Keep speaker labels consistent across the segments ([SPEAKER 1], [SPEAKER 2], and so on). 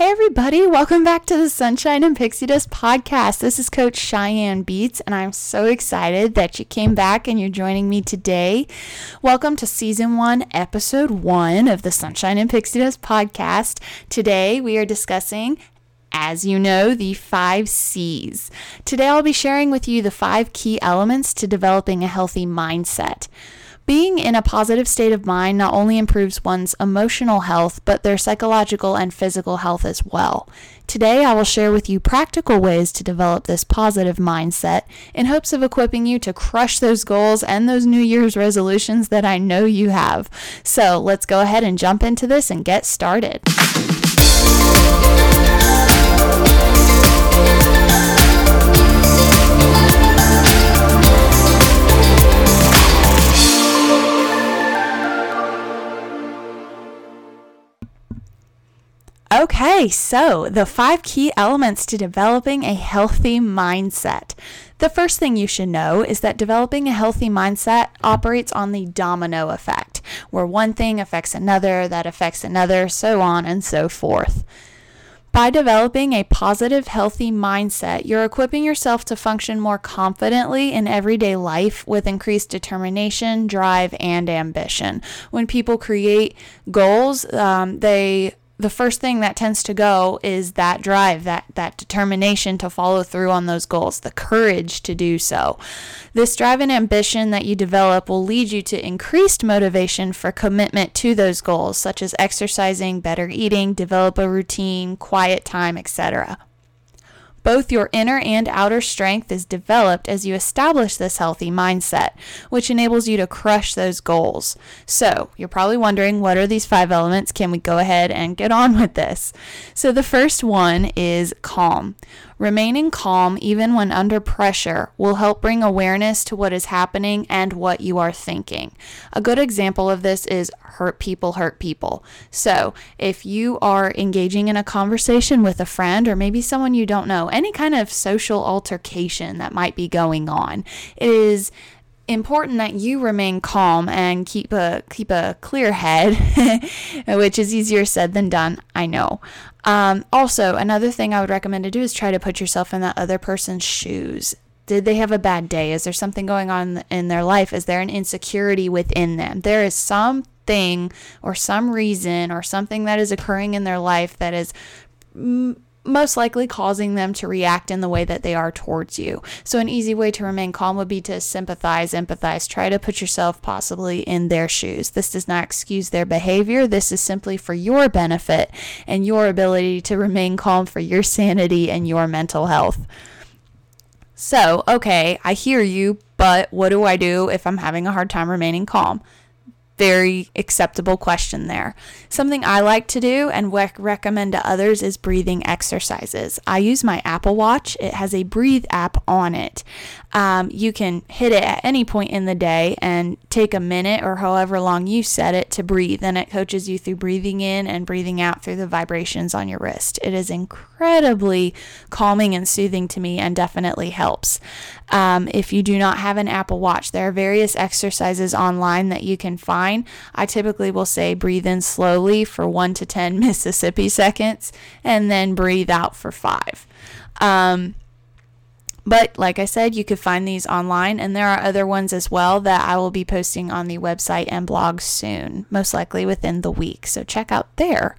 [SPEAKER 1] Hey, everybody, welcome back to the Sunshine and Pixie Dust podcast. This is Coach Cheyenne Beats, and I'm so excited that you came back and you're joining me today. Welcome to season one, episode one of the Sunshine and Pixie Dust podcast. Today, we are discussing as you know, the five C's. Today, I'll be sharing with you the five key elements to developing a healthy mindset. Being in a positive state of mind not only improves one's emotional health, but their psychological and physical health as well. Today, I will share with you practical ways to develop this positive mindset in hopes of equipping you to crush those goals and those New Year's resolutions that I know you have. So, let's go ahead and jump into this and get started. Okay, so the five key elements to developing a healthy mindset. The first thing you should know is that developing a healthy mindset operates on the domino effect, where one thing affects another, that affects another, so on and so forth. By developing a positive, healthy mindset, you're equipping yourself to function more confidently in everyday life with increased determination, drive, and ambition. When people create goals, um, they the first thing that tends to go is that drive, that that determination to follow through on those goals, the courage to do so. This drive and ambition that you develop will lead you to increased motivation for commitment to those goals, such as exercising, better eating, develop a routine, quiet time, etc. Both your inner and outer strength is developed as you establish this healthy mindset, which enables you to crush those goals. So, you're probably wondering what are these five elements? Can we go ahead and get on with this? So, the first one is calm. Remaining calm, even when under pressure, will help bring awareness to what is happening and what you are thinking. A good example of this is hurt people hurt people. So, if you are engaging in a conversation with a friend or maybe someone you don't know, any kind of social altercation that might be going on, it is important that you remain calm and keep a keep a clear head, which is easier said than done. I know. Um, also, another thing I would recommend to do is try to put yourself in that other person's shoes. Did they have a bad day? Is there something going on in their life? Is there an insecurity within them? There is something or some reason or something that is occurring in their life that is most likely causing them to react in the way that they are towards you. So, an easy way to remain calm would be to sympathize, empathize, try to put yourself possibly in their shoes. This does not excuse their behavior. This is simply for your benefit and your ability to remain calm for your sanity and your mental health. So, okay, I hear you, but what do I do if I'm having a hard time remaining calm? Very acceptable question there. Something I like to do and rec- recommend to others is breathing exercises. I use my Apple Watch, it has a breathe app on it. Um, you can hit it at any point in the day and take a minute or however long you set it to breathe, and it coaches you through breathing in and breathing out through the vibrations on your wrist. It is incredibly calming and soothing to me and definitely helps. Um, if you do not have an Apple Watch, there are various exercises online that you can find. I typically will say breathe in slowly for one to 10 Mississippi seconds and then breathe out for five. Um, but like I said, you could find these online, and there are other ones as well that I will be posting on the website and blog soon, most likely within the week. So check out there.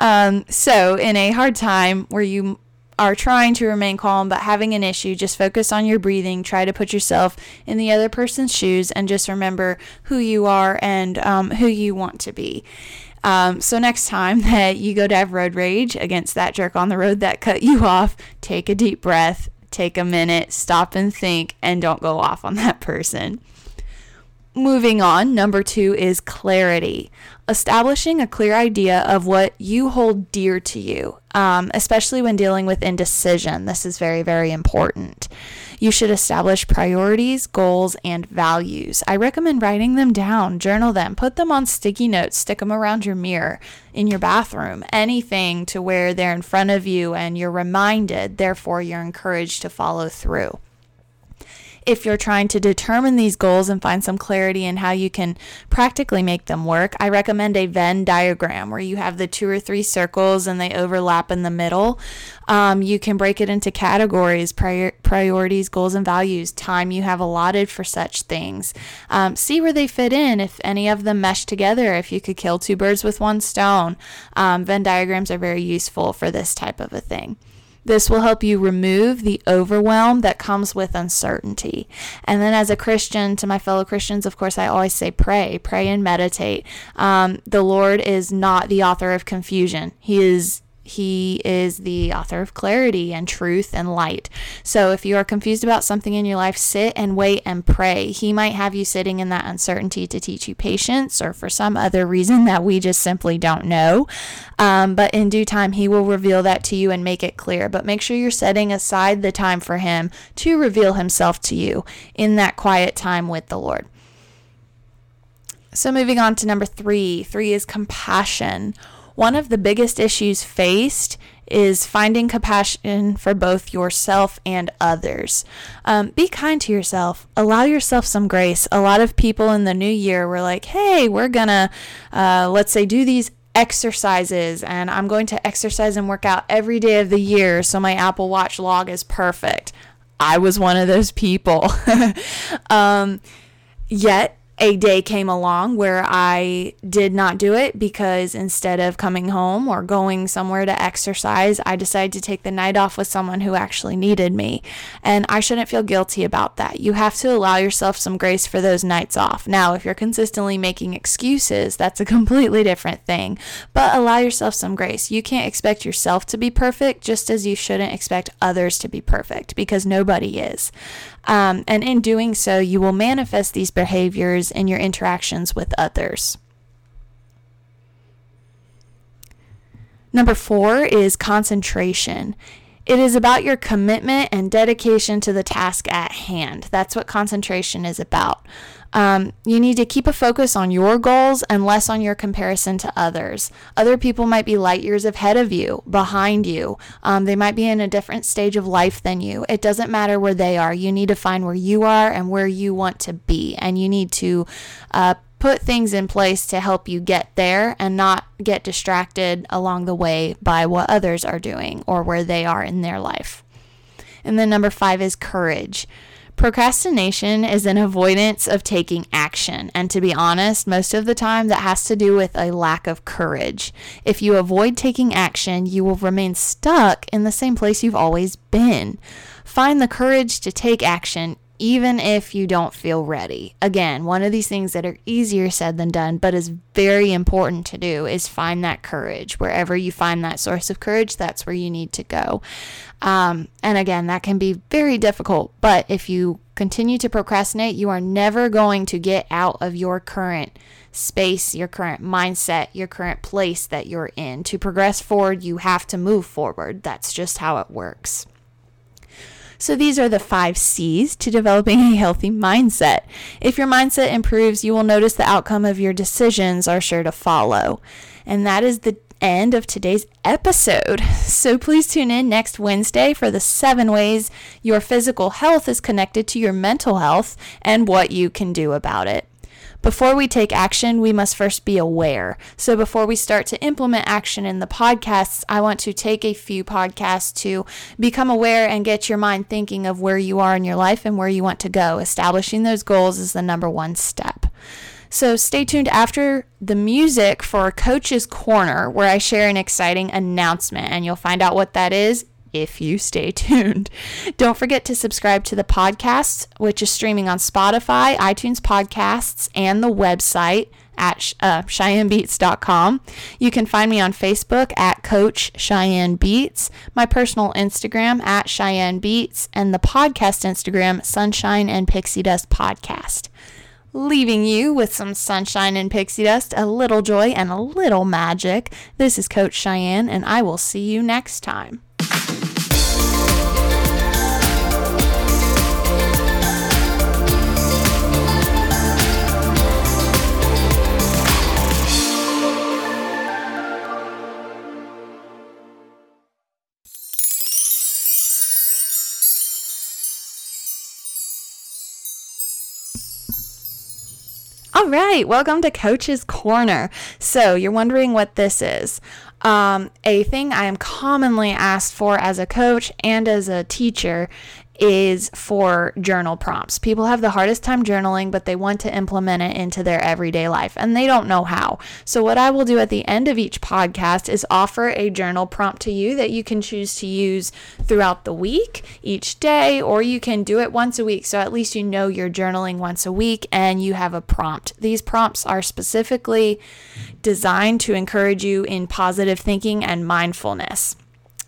[SPEAKER 1] Um, so, in a hard time where you are trying to remain calm but having an issue, just focus on your breathing. Try to put yourself in the other person's shoes and just remember who you are and um, who you want to be. Um, so next time that you go to have road rage against that jerk on the road that cut you off, take a deep breath, take a minute, stop and think, and don't go off on that person. Moving on, number two is clarity. Establishing a clear idea of what you hold dear to you, um, especially when dealing with indecision. This is very, very important. You should establish priorities, goals, and values. I recommend writing them down, journal them, put them on sticky notes, stick them around your mirror, in your bathroom, anything to where they're in front of you and you're reminded, therefore, you're encouraged to follow through. If you're trying to determine these goals and find some clarity in how you can practically make them work, I recommend a Venn diagram where you have the two or three circles and they overlap in the middle. Um, you can break it into categories, prior- priorities, goals, and values, time you have allotted for such things. Um, see where they fit in, if any of them mesh together, if you could kill two birds with one stone. Um, Venn diagrams are very useful for this type of a thing. This will help you remove the overwhelm that comes with uncertainty. And then, as a Christian, to my fellow Christians, of course, I always say pray, pray and meditate. Um, the Lord is not the author of confusion, He is he is the author of clarity and truth and light. So if you are confused about something in your life, sit and wait and pray. He might have you sitting in that uncertainty to teach you patience or for some other reason that we just simply don't know. Um, but in due time, He will reveal that to you and make it clear. But make sure you're setting aside the time for Him to reveal Himself to you in that quiet time with the Lord. So moving on to number three. Three is compassion one of the biggest issues faced is finding compassion for both yourself and others. Um, be kind to yourself. Allow yourself some grace. A lot of people in the new year were like, hey, we're going to, uh, let's say, do these exercises and I'm going to exercise and work out every day of the year so my Apple Watch log is perfect. I was one of those people. um, yet, a day came along where I did not do it because instead of coming home or going somewhere to exercise, I decided to take the night off with someone who actually needed me. And I shouldn't feel guilty about that. You have to allow yourself some grace for those nights off. Now, if you're consistently making excuses, that's a completely different thing. But allow yourself some grace. You can't expect yourself to be perfect, just as you shouldn't expect others to be perfect because nobody is. Um, and in doing so, you will manifest these behaviors in your interactions with others. Number four is concentration. It is about your commitment and dedication to the task at hand. That's what concentration is about. Um, you need to keep a focus on your goals and less on your comparison to others. Other people might be light years ahead of you, behind you. Um, they might be in a different stage of life than you. It doesn't matter where they are. You need to find where you are and where you want to be. And you need to uh, put things in place to help you get there and not get distracted along the way by what others are doing or where they are in their life. And then number five is courage. Procrastination is an avoidance of taking action. And to be honest, most of the time that has to do with a lack of courage. If you avoid taking action, you will remain stuck in the same place you've always been. Find the courage to take action even if you don't feel ready. Again, one of these things that are easier said than done, but is very important to do is find that courage. Wherever you find that source of courage, that's where you need to go. Um, and again, that can be very difficult, but if you continue to procrastinate, you are never going to get out of your current space, your current mindset, your current place that you're in. To progress forward, you have to move forward. That's just how it works. So these are the five C's to developing a healthy mindset. If your mindset improves, you will notice the outcome of your decisions are sure to follow. And that is the end of today's episode. So please tune in next Wednesday for the seven ways your physical health is connected to your mental health and what you can do about it. Before we take action, we must first be aware. So, before we start to implement action in the podcasts, I want to take a few podcasts to become aware and get your mind thinking of where you are in your life and where you want to go. Establishing those goals is the number one step. So stay tuned after the music for Coach's Corner, where I share an exciting announcement, and you'll find out what that is if you stay tuned. Don't forget to subscribe to the podcast, which is streaming on Spotify, iTunes Podcasts, and the website at uh, CheyenneBeats.com. You can find me on Facebook at Coach Cheyenne Beats, my personal Instagram at Cheyenne Beats, and the podcast Instagram Sunshine and Pixie Dust Podcast leaving you with some sunshine and pixie dust, a little joy, and a little magic. This is Coach Cheyenne, and I will see you next time. All right, welcome to Coach's Corner. So, you're wondering what this is. Um, a thing I am commonly asked for as a coach and as a teacher is for journal prompts. People have the hardest time journaling, but they want to implement it into their everyday life and they don't know how. So, what I will do at the end of each podcast is offer a journal prompt to you that you can choose to use throughout the week, each day, or you can do it once a week. So, at least you know you're journaling once a week and you have a prompt. These prompts are specifically designed to encourage you in positive thinking and mindfulness.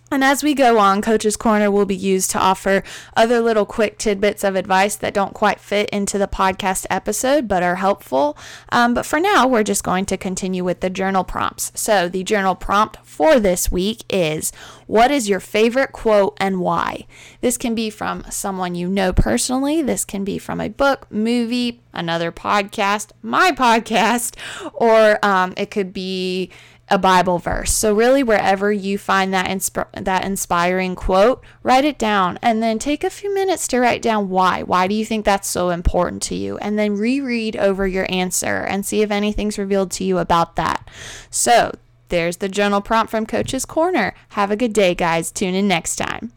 [SPEAKER 1] And as we go on, Coach's Corner will be used to offer other little quick tidbits of advice that don't quite fit into the podcast episode but are helpful. Um, but for now, we're just going to continue with the journal prompts. So, the journal prompt for this week is What is your favorite quote and why? This can be from someone you know personally, this can be from a book, movie, another podcast, my podcast, or um, it could be a Bible verse. So really wherever you find that insp- that inspiring quote, write it down and then take a few minutes to write down why. Why do you think that's so important to you? And then reread over your answer and see if anything's revealed to you about that. So, there's the journal prompt from Coach's Corner. Have a good day, guys. Tune in next time.